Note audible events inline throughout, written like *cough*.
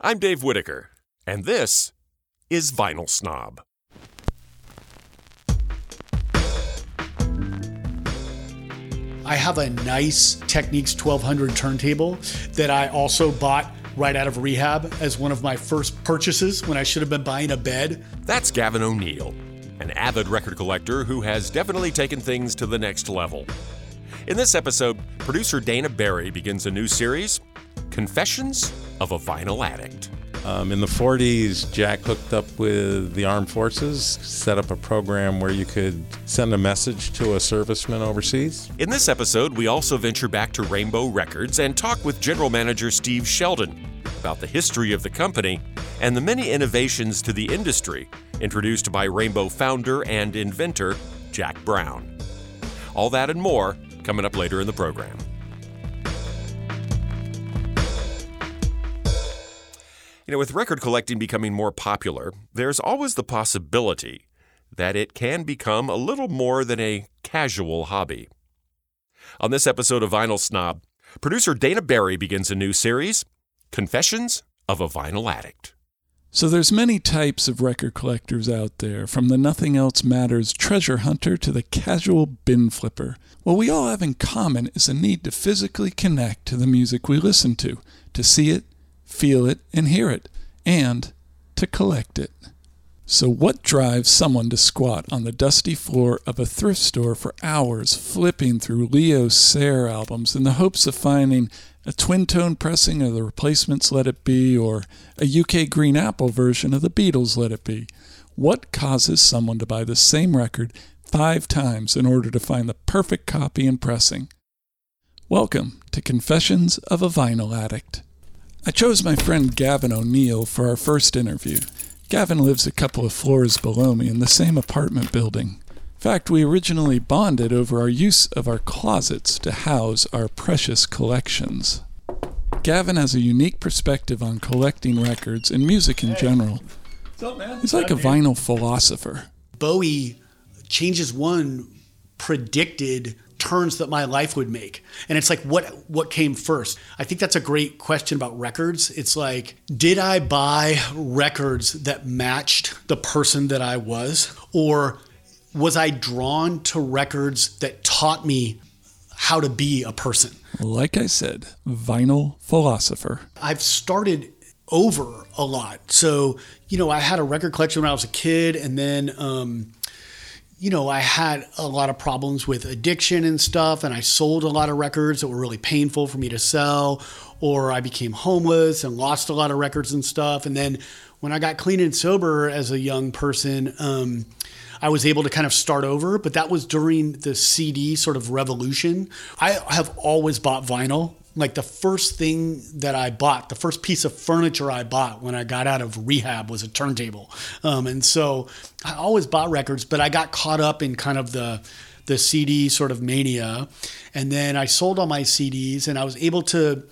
I'm Dave Whitaker, and this is Vinyl Snob. I have a nice Technics 1200 turntable that I also bought right out of rehab as one of my first purchases when I should have been buying a bed. That's Gavin O'Neill, an avid record collector who has definitely taken things to the next level. In this episode, producer Dana Barry begins a new series Confessions of a Vinyl Addict. Um, in the 40s, Jack hooked up with the armed forces, set up a program where you could send a message to a serviceman overseas. In this episode, we also venture back to Rainbow Records and talk with General Manager Steve Sheldon about the history of the company and the many innovations to the industry introduced by Rainbow founder and inventor Jack Brown. All that and more coming up later in the program. You know, with record collecting becoming more popular, there's always the possibility that it can become a little more than a casual hobby. On this episode of Vinyl Snob, producer Dana Barry begins a new series, Confessions of a Vinyl Addict. So there's many types of record collectors out there, from the nothing else matters treasure hunter to the casual bin flipper. What we all have in common is a need to physically connect to the music we listen to, to see it, feel it, and hear it, and to collect it. So, what drives someone to squat on the dusty floor of a thrift store for hours flipping through Leo Sayer albums in the hopes of finding a Twin/Tone pressing of the replacements Let It Be or a UK Green Apple version of the Beatles Let It Be? What causes someone to buy the same record five times in order to find the perfect copy and pressing? Welcome to Confessions of a Vinyl Addict. I chose my friend Gavin O'Neill for our first interview. Gavin lives a couple of floors below me in the same apartment building. In fact, we originally bonded over our use of our closets to house our precious collections. Gavin has a unique perspective on collecting records and music in general. He's like a vinyl philosopher. Bowie changes one predicted turns that my life would make. And it's like what what came first? I think that's a great question about records. It's like did i buy records that matched the person that i was? Or was i drawn to records that taught me how to be a person? Like I said, vinyl philosopher. I've started over a lot. So, you know, I had a record collection when I was a kid, and then, um, you know, I had a lot of problems with addiction and stuff, and I sold a lot of records that were really painful for me to sell, or I became homeless and lost a lot of records and stuff. And then when I got clean and sober as a young person, um, I was able to kind of start over, but that was during the CD sort of revolution. I have always bought vinyl. Like the first thing that I bought, the first piece of furniture I bought when I got out of rehab was a turntable. Um, and so I always bought records, but I got caught up in kind of the the CD sort of mania. And then I sold all my CDs and I was able to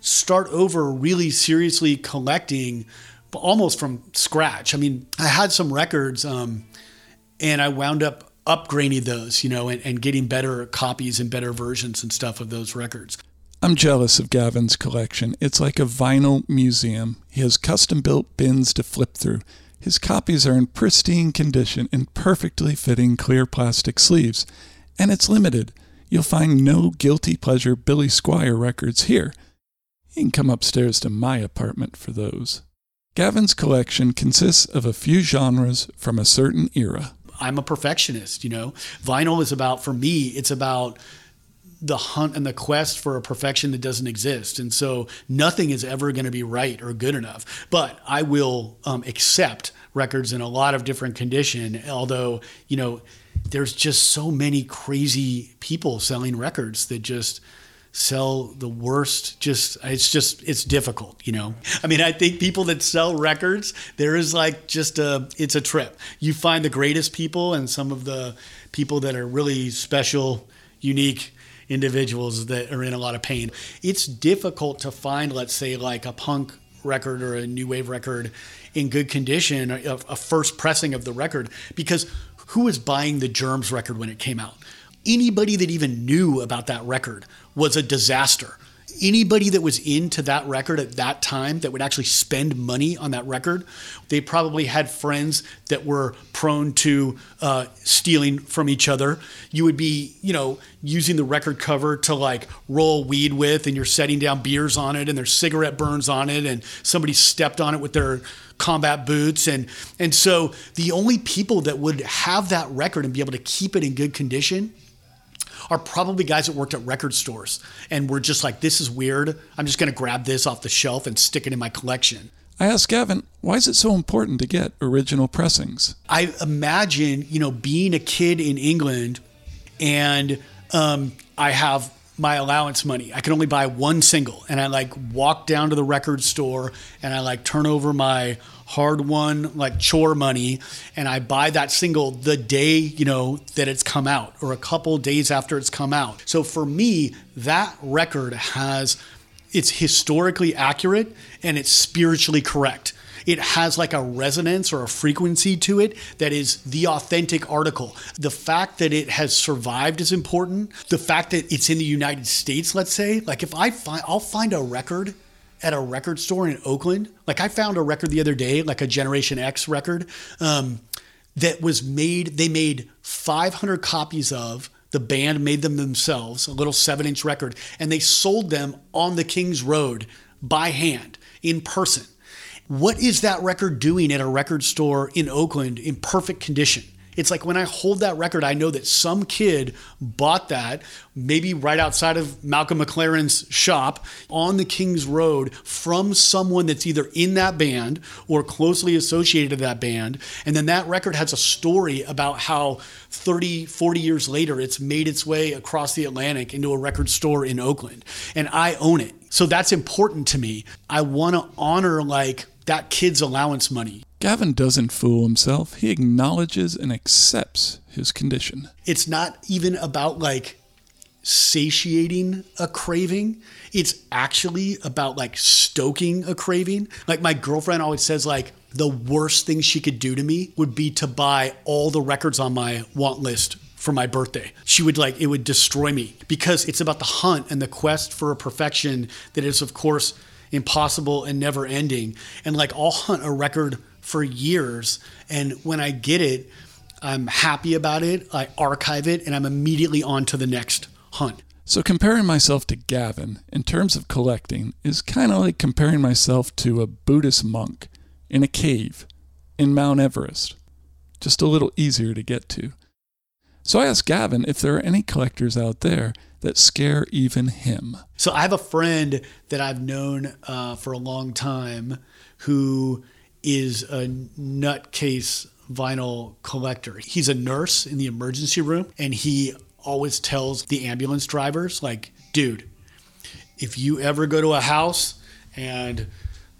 start over really seriously collecting almost from scratch. I mean, I had some records um, and I wound up upgrading those, you know, and, and getting better copies and better versions and stuff of those records. I'm jealous of Gavin's collection. It's like a vinyl museum. He has custom built bins to flip through. His copies are in pristine condition in perfectly fitting clear plastic sleeves. And it's limited. You'll find no guilty pleasure Billy Squier records here. You can come upstairs to my apartment for those. Gavin's collection consists of a few genres from a certain era. I'm a perfectionist, you know. Vinyl is about, for me, it's about the hunt and the quest for a perfection that doesn't exist. And so nothing is ever going to be right or good enough. But I will um, accept records in a lot of different condition, although, you know, there's just so many crazy people selling records that just sell the worst just it's just it's difficult you know i mean i think people that sell records there is like just a it's a trip you find the greatest people and some of the people that are really special unique individuals that are in a lot of pain it's difficult to find let's say like a punk record or a new wave record in good condition a, a first pressing of the record because who was buying the germs record when it came out anybody that even knew about that record was a disaster. Anybody that was into that record at that time that would actually spend money on that record, they probably had friends that were prone to uh, stealing from each other. You would be, you know, using the record cover to like roll weed with, and you're setting down beers on it, and there's cigarette burns on it, and somebody stepped on it with their combat boots and and so the only people that would have that record and be able to keep it in good condition are probably guys that worked at record stores and were just like, this is weird. I'm just going to grab this off the shelf and stick it in my collection. I asked Gavin, why is it so important to get original pressings? I imagine, you know, being a kid in England and um, I have my allowance money. I can only buy one single. And I like walk down to the record store and I like turn over my hard won like chore money and I buy that single the day, you know, that it's come out or a couple days after it's come out. So for me, that record has it's historically accurate and it's spiritually correct. It has like a resonance or a frequency to it that is the authentic article. The fact that it has survived is important. The fact that it's in the United States, let's say, like if I find I'll find a record at a record store in Oakland. Like I found a record the other day, like a Generation X record, um, that was made. They made 500 copies of. The band made them themselves, a little seven-inch record, and they sold them on the King's Road by hand in person. What is that record doing at a record store in Oakland in perfect condition? It's like when I hold that record, I know that some kid bought that, maybe right outside of Malcolm McLaren's shop on the King's Road from someone that's either in that band or closely associated to that band. And then that record has a story about how 30, 40 years later, it's made its way across the Atlantic into a record store in Oakland. And I own it. So that's important to me. I want to honor like that kid's allowance money. Gavin doesn't fool himself. He acknowledges and accepts his condition. It's not even about like satiating a craving. It's actually about like stoking a craving. Like my girlfriend always says like the worst thing she could do to me would be to buy all the records on my want list for my birthday. She would like it would destroy me because it's about the hunt and the quest for a perfection that is of course impossible and never ending. And like I'll hunt a record for years. And when I get it, I'm happy about it. I archive it and I'm immediately on to the next hunt. So, comparing myself to Gavin in terms of collecting is kind of like comparing myself to a Buddhist monk in a cave in Mount Everest, just a little easier to get to. So, I asked Gavin if there are any collectors out there that scare even him. So, I have a friend that I've known uh, for a long time who is a nutcase vinyl collector. He's a nurse in the emergency room and he always tells the ambulance drivers like, dude, if you ever go to a house and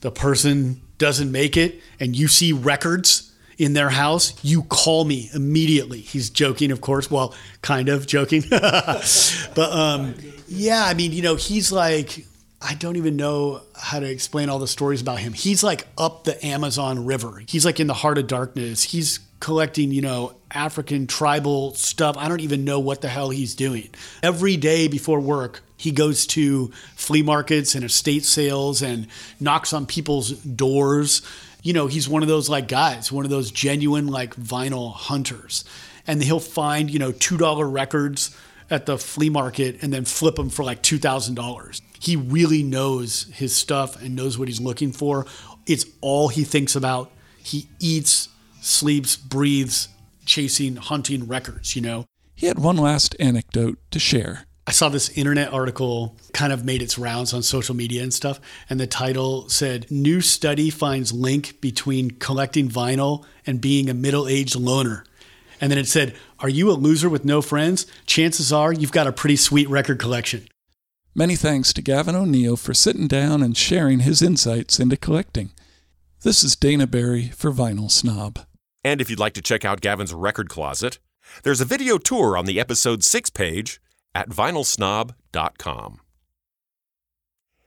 the person doesn't make it and you see records in their house, you call me immediately. He's joking, of course. Well, kind of joking. *laughs* but um, yeah, I mean, you know, he's like I don't even know how to explain all the stories about him. He's like up the Amazon River. He's like in the heart of darkness. He's collecting, you know, African tribal stuff. I don't even know what the hell he's doing. Every day before work, he goes to flea markets and estate sales and knocks on people's doors. You know, he's one of those like guys, one of those genuine like vinyl hunters. And he'll find, you know, $2 records at the flea market and then flip them for like $2,000 he really knows his stuff and knows what he's looking for. It's all he thinks about. He eats, sleeps, breathes, chasing, hunting records, you know? He had one last anecdote to share. I saw this internet article kind of made its rounds on social media and stuff, and the title said New study finds link between collecting vinyl and being a middle aged loner. And then it said, Are you a loser with no friends? Chances are you've got a pretty sweet record collection. Many thanks to Gavin O'Neill for sitting down and sharing his insights into collecting. This is Dana Barry for Vinyl Snob. And if you'd like to check out Gavin's record closet, there's a video tour on the episode 6 page at vinylsnob.com.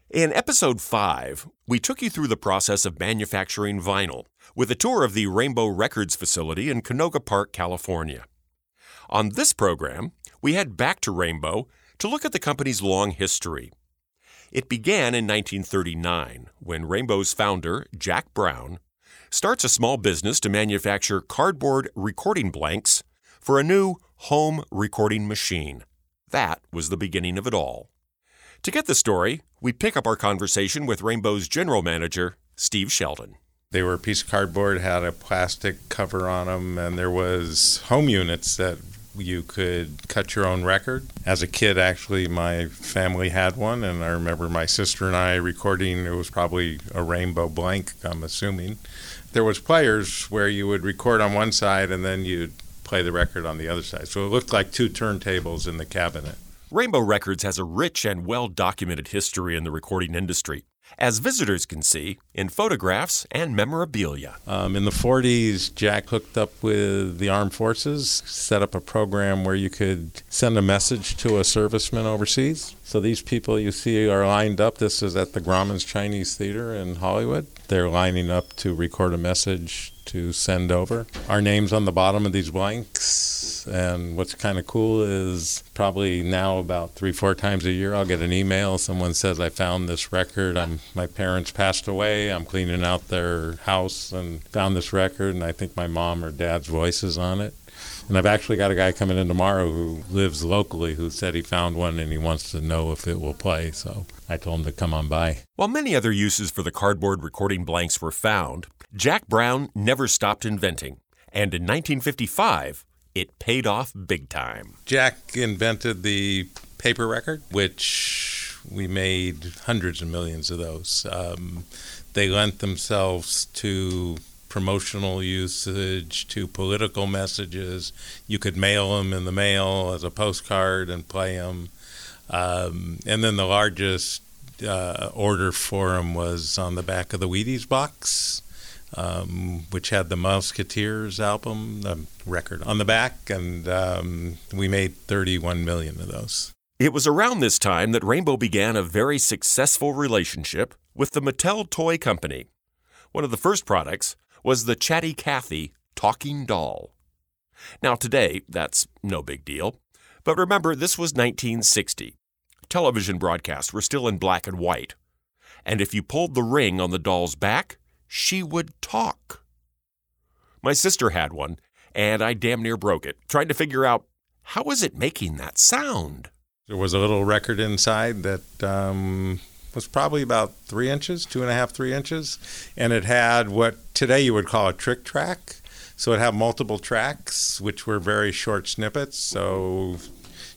In episode 5, we took you through the process of manufacturing vinyl with a tour of the Rainbow Records facility in Canoga Park, California. On this program, we head back to Rainbow to look at the company's long history. It began in 1939 when Rainbow's founder, Jack Brown, starts a small business to manufacture cardboard recording blanks for a new home recording machine. That was the beginning of it all. To get the story, we pick up our conversation with Rainbow's general manager, Steve Sheldon. They were a piece of cardboard, had a plastic cover on them, and there was home units that you could cut your own record. As a kid, actually, my family had one, and I remember my sister and I recording. It was probably a rainbow blank, I'm assuming. There was players where you would record on one side and then you'd play the record on the other side. So it looked like two turntables in the cabinet. Rainbow Records has a rich and well documented history in the recording industry as visitors can see in photographs and memorabilia. Um, in the 40s, Jack hooked up with the armed forces, set up a program where you could send a message to a serviceman overseas. So these people you see are lined up. This is at the Grauman's Chinese Theater in Hollywood. They're lining up to record a message to send over. Our name's on the bottom of these blanks. And what's kind of cool is probably now about three, four times a year, I'll get an email. Someone says, I found this record. I'm, my parents passed away. I'm cleaning out their house and found this record. And I think my mom or dad's voice is on it. And I've actually got a guy coming in tomorrow who lives locally who said he found one and he wants to know if it will play. So I told him to come on by. While many other uses for the cardboard recording blanks were found, Jack Brown never stopped inventing. And in 1955, it paid off big time. Jack invented the paper record, which we made hundreds of millions of those. Um, they lent themselves to promotional usage to political messages. You could mail them in the mail as a postcard and play them. Um, and then the largest uh, order for them was on the back of the Wheaties box, um, which had the Mouseketeers album the record on the back, and um, we made 31 million of those. It was around this time that Rainbow began a very successful relationship with the Mattel Toy Company. One of the first products was the Chatty Cathy talking doll. Now, today, that's no big deal. But remember, this was 1960. Television broadcasts were still in black and white. And if you pulled the ring on the doll's back, she would talk. My sister had one, and I damn near broke it, trying to figure out how was it making that sound? There was a little record inside that um, was probably about three inches, two and a half, three inches, and it had what today you would call a trick track. So it had multiple tracks, which were very short snippets. So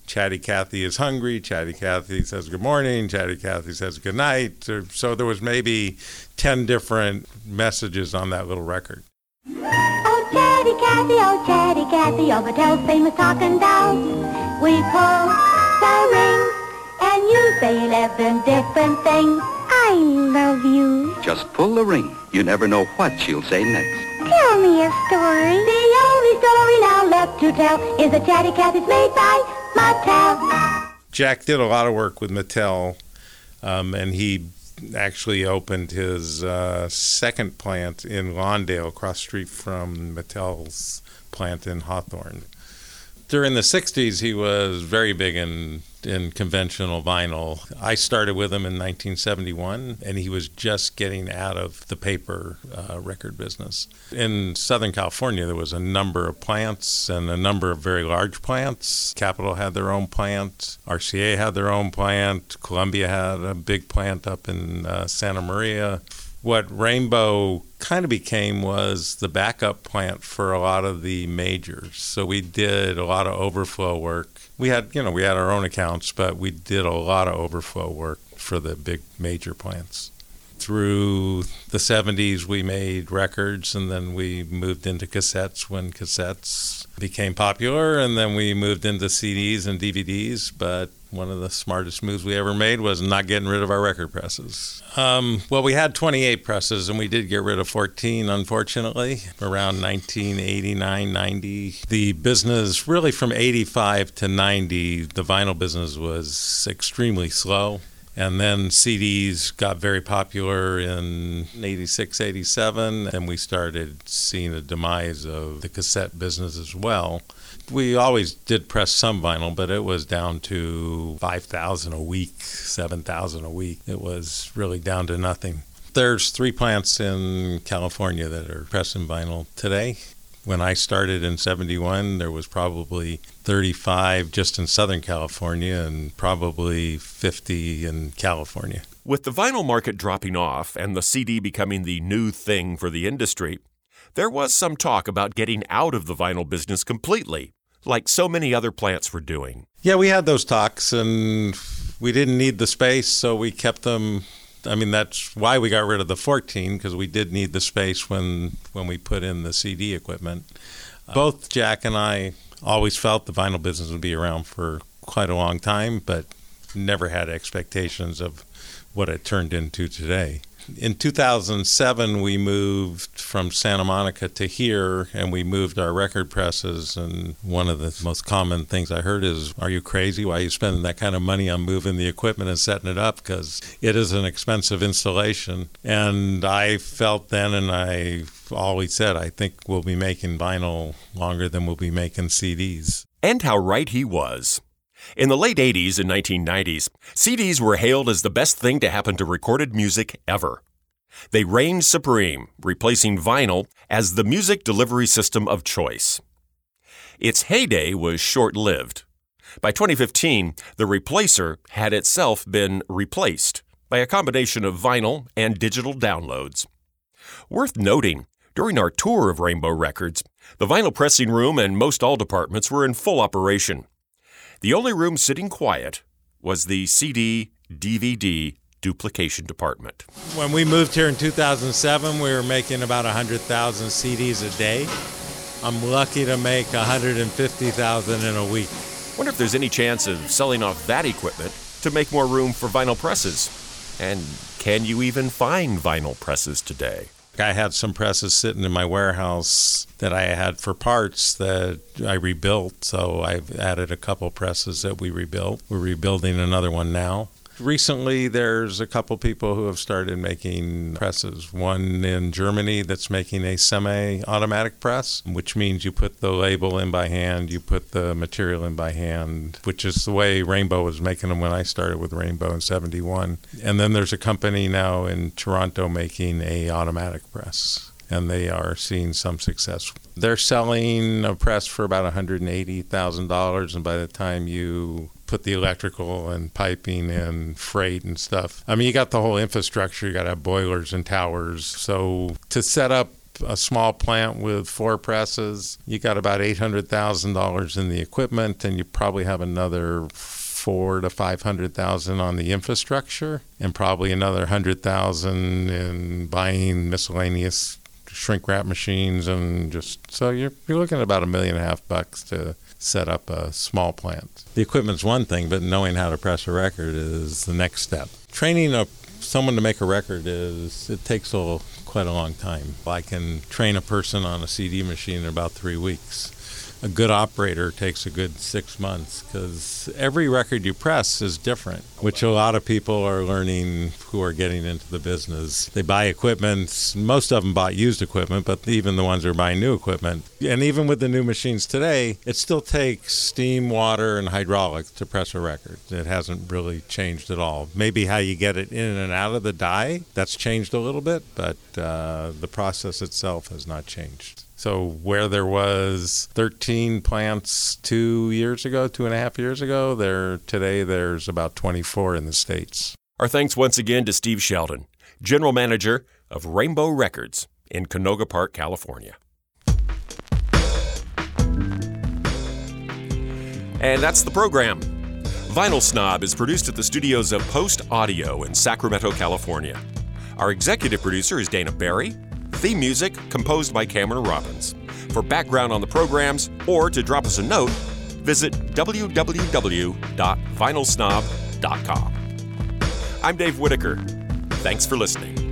Chatty Cathy is hungry. Chatty Cathy says good morning. Chatty Cathy says good night. So there was maybe ten different messages on that little record. Oh, Chatty Cathy, oh, Chatty Cathy, oh, Mattel's famous talking doll. We pull the ring and you say eleven different things. I love you. Just pull the ring. You never know what she'll say next. Tell me a story. The only story now left to tell is a Chatty Cathy's made by Mattel. Jack did a lot of work with Mattel, um, and he actually opened his uh, second plant in Lawndale, across street from Mattel's plant in Hawthorne. During the 60s, he was very big in in conventional vinyl. I started with him in 1971, and he was just getting out of the paper uh, record business. In Southern California, there was a number of plants and a number of very large plants. Capitol had their own plant, RCA had their own plant, Columbia had a big plant up in uh, Santa Maria what Rainbow kind of became was the backup plant for a lot of the majors. So we did a lot of overflow work. We had, you know, we had our own accounts, but we did a lot of overflow work for the big major plants. Through the 70s, we made records, and then we moved into cassettes when cassettes became popular, and then we moved into CDs and DVDs. But one of the smartest moves we ever made was not getting rid of our record presses. Um, well, we had 28 presses, and we did get rid of 14, unfortunately, around 1989, 90. The business, really from 85 to 90, the vinyl business was extremely slow. And then CDs got very popular in 86, 87, and we started seeing the demise of the cassette business as well. We always did press some vinyl, but it was down to 5,000 a week, 7,000 a week. It was really down to nothing. There's three plants in California that are pressing vinyl today. When I started in 71, there was probably 35 just in Southern California and probably 50 in California. With the vinyl market dropping off and the CD becoming the new thing for the industry, there was some talk about getting out of the vinyl business completely, like so many other plants were doing. Yeah, we had those talks and we didn't need the space, so we kept them. I mean, that's why we got rid of the 14 because we did need the space when when we put in the CD equipment. Both Jack and I always felt the vinyl business would be around for quite a long time, but never had expectations of what it turned into today. In 2007, we moved from Santa Monica to here and we moved our record presses. And one of the most common things I heard is, Are you crazy? Why are you spending that kind of money on moving the equipment and setting it up? Because it is an expensive installation. And I felt then, and I always said, I think we'll be making vinyl longer than we'll be making CDs. And how right he was. In the late 80s and 1990s, CDs were hailed as the best thing to happen to recorded music ever. They reigned supreme, replacing vinyl as the music delivery system of choice. Its heyday was short lived. By 2015, the replacer had itself been replaced by a combination of vinyl and digital downloads. Worth noting, during our tour of Rainbow Records, the vinyl pressing room and most all departments were in full operation. The only room sitting quiet was the CD DVD duplication department. When we moved here in 2007, we were making about 100,000 CDs a day. I'm lucky to make 150,000 in a week. Wonder if there's any chance of selling off that equipment to make more room for vinyl presses. And can you even find vinyl presses today? I had some presses sitting in my warehouse that I had for parts that I rebuilt. So I've added a couple presses that we rebuilt. We're rebuilding another one now. Recently, there's a couple people who have started making presses. One in Germany that's making a semi automatic press, which means you put the label in by hand, you put the material in by hand, which is the way Rainbow was making them when I started with Rainbow in 71. And then there's a company now in Toronto making a automatic press and they are seeing some success. They're selling a press for about $180,000, and by the time you put the electrical and piping and freight and stuff, I mean, you got the whole infrastructure. You got to have boilers and towers. So to set up a small plant with four presses, you got about $800,000 in the equipment, and you probably have another four to five hundred thousand on the infrastructure, and probably another hundred thousand in buying miscellaneous shrink wrap machines and just so you're you're looking at about a million and a half bucks to set up a small plant. The equipment's one thing, but knowing how to press a record is the next step. Training a someone to make a record is it takes a quite a long time. I can train a person on a CD machine in about three weeks a good operator takes a good six months because every record you press is different, which a lot of people are learning who are getting into the business. They buy equipment, most of them bought used equipment, but even the ones who are buying new equipment. And even with the new machines today, it still takes steam, water, and hydraulics to press a record. It hasn't really changed at all. Maybe how you get it in and out of the die, that's changed a little bit, but uh, the process itself has not changed. So where there was 13 plants two years ago, two and a half years ago, there today there's about 24 in the states. Our thanks once again to Steve Sheldon, General Manager of Rainbow Records in Canoga Park, California. And that's the program. Vinyl Snob is produced at the studios of Post Audio in Sacramento, California. Our executive producer is Dana Barry. Theme music composed by Cameron Robbins. For background on the programs or to drop us a note, visit www.vinylsnob.com. I'm Dave Whitaker. Thanks for listening.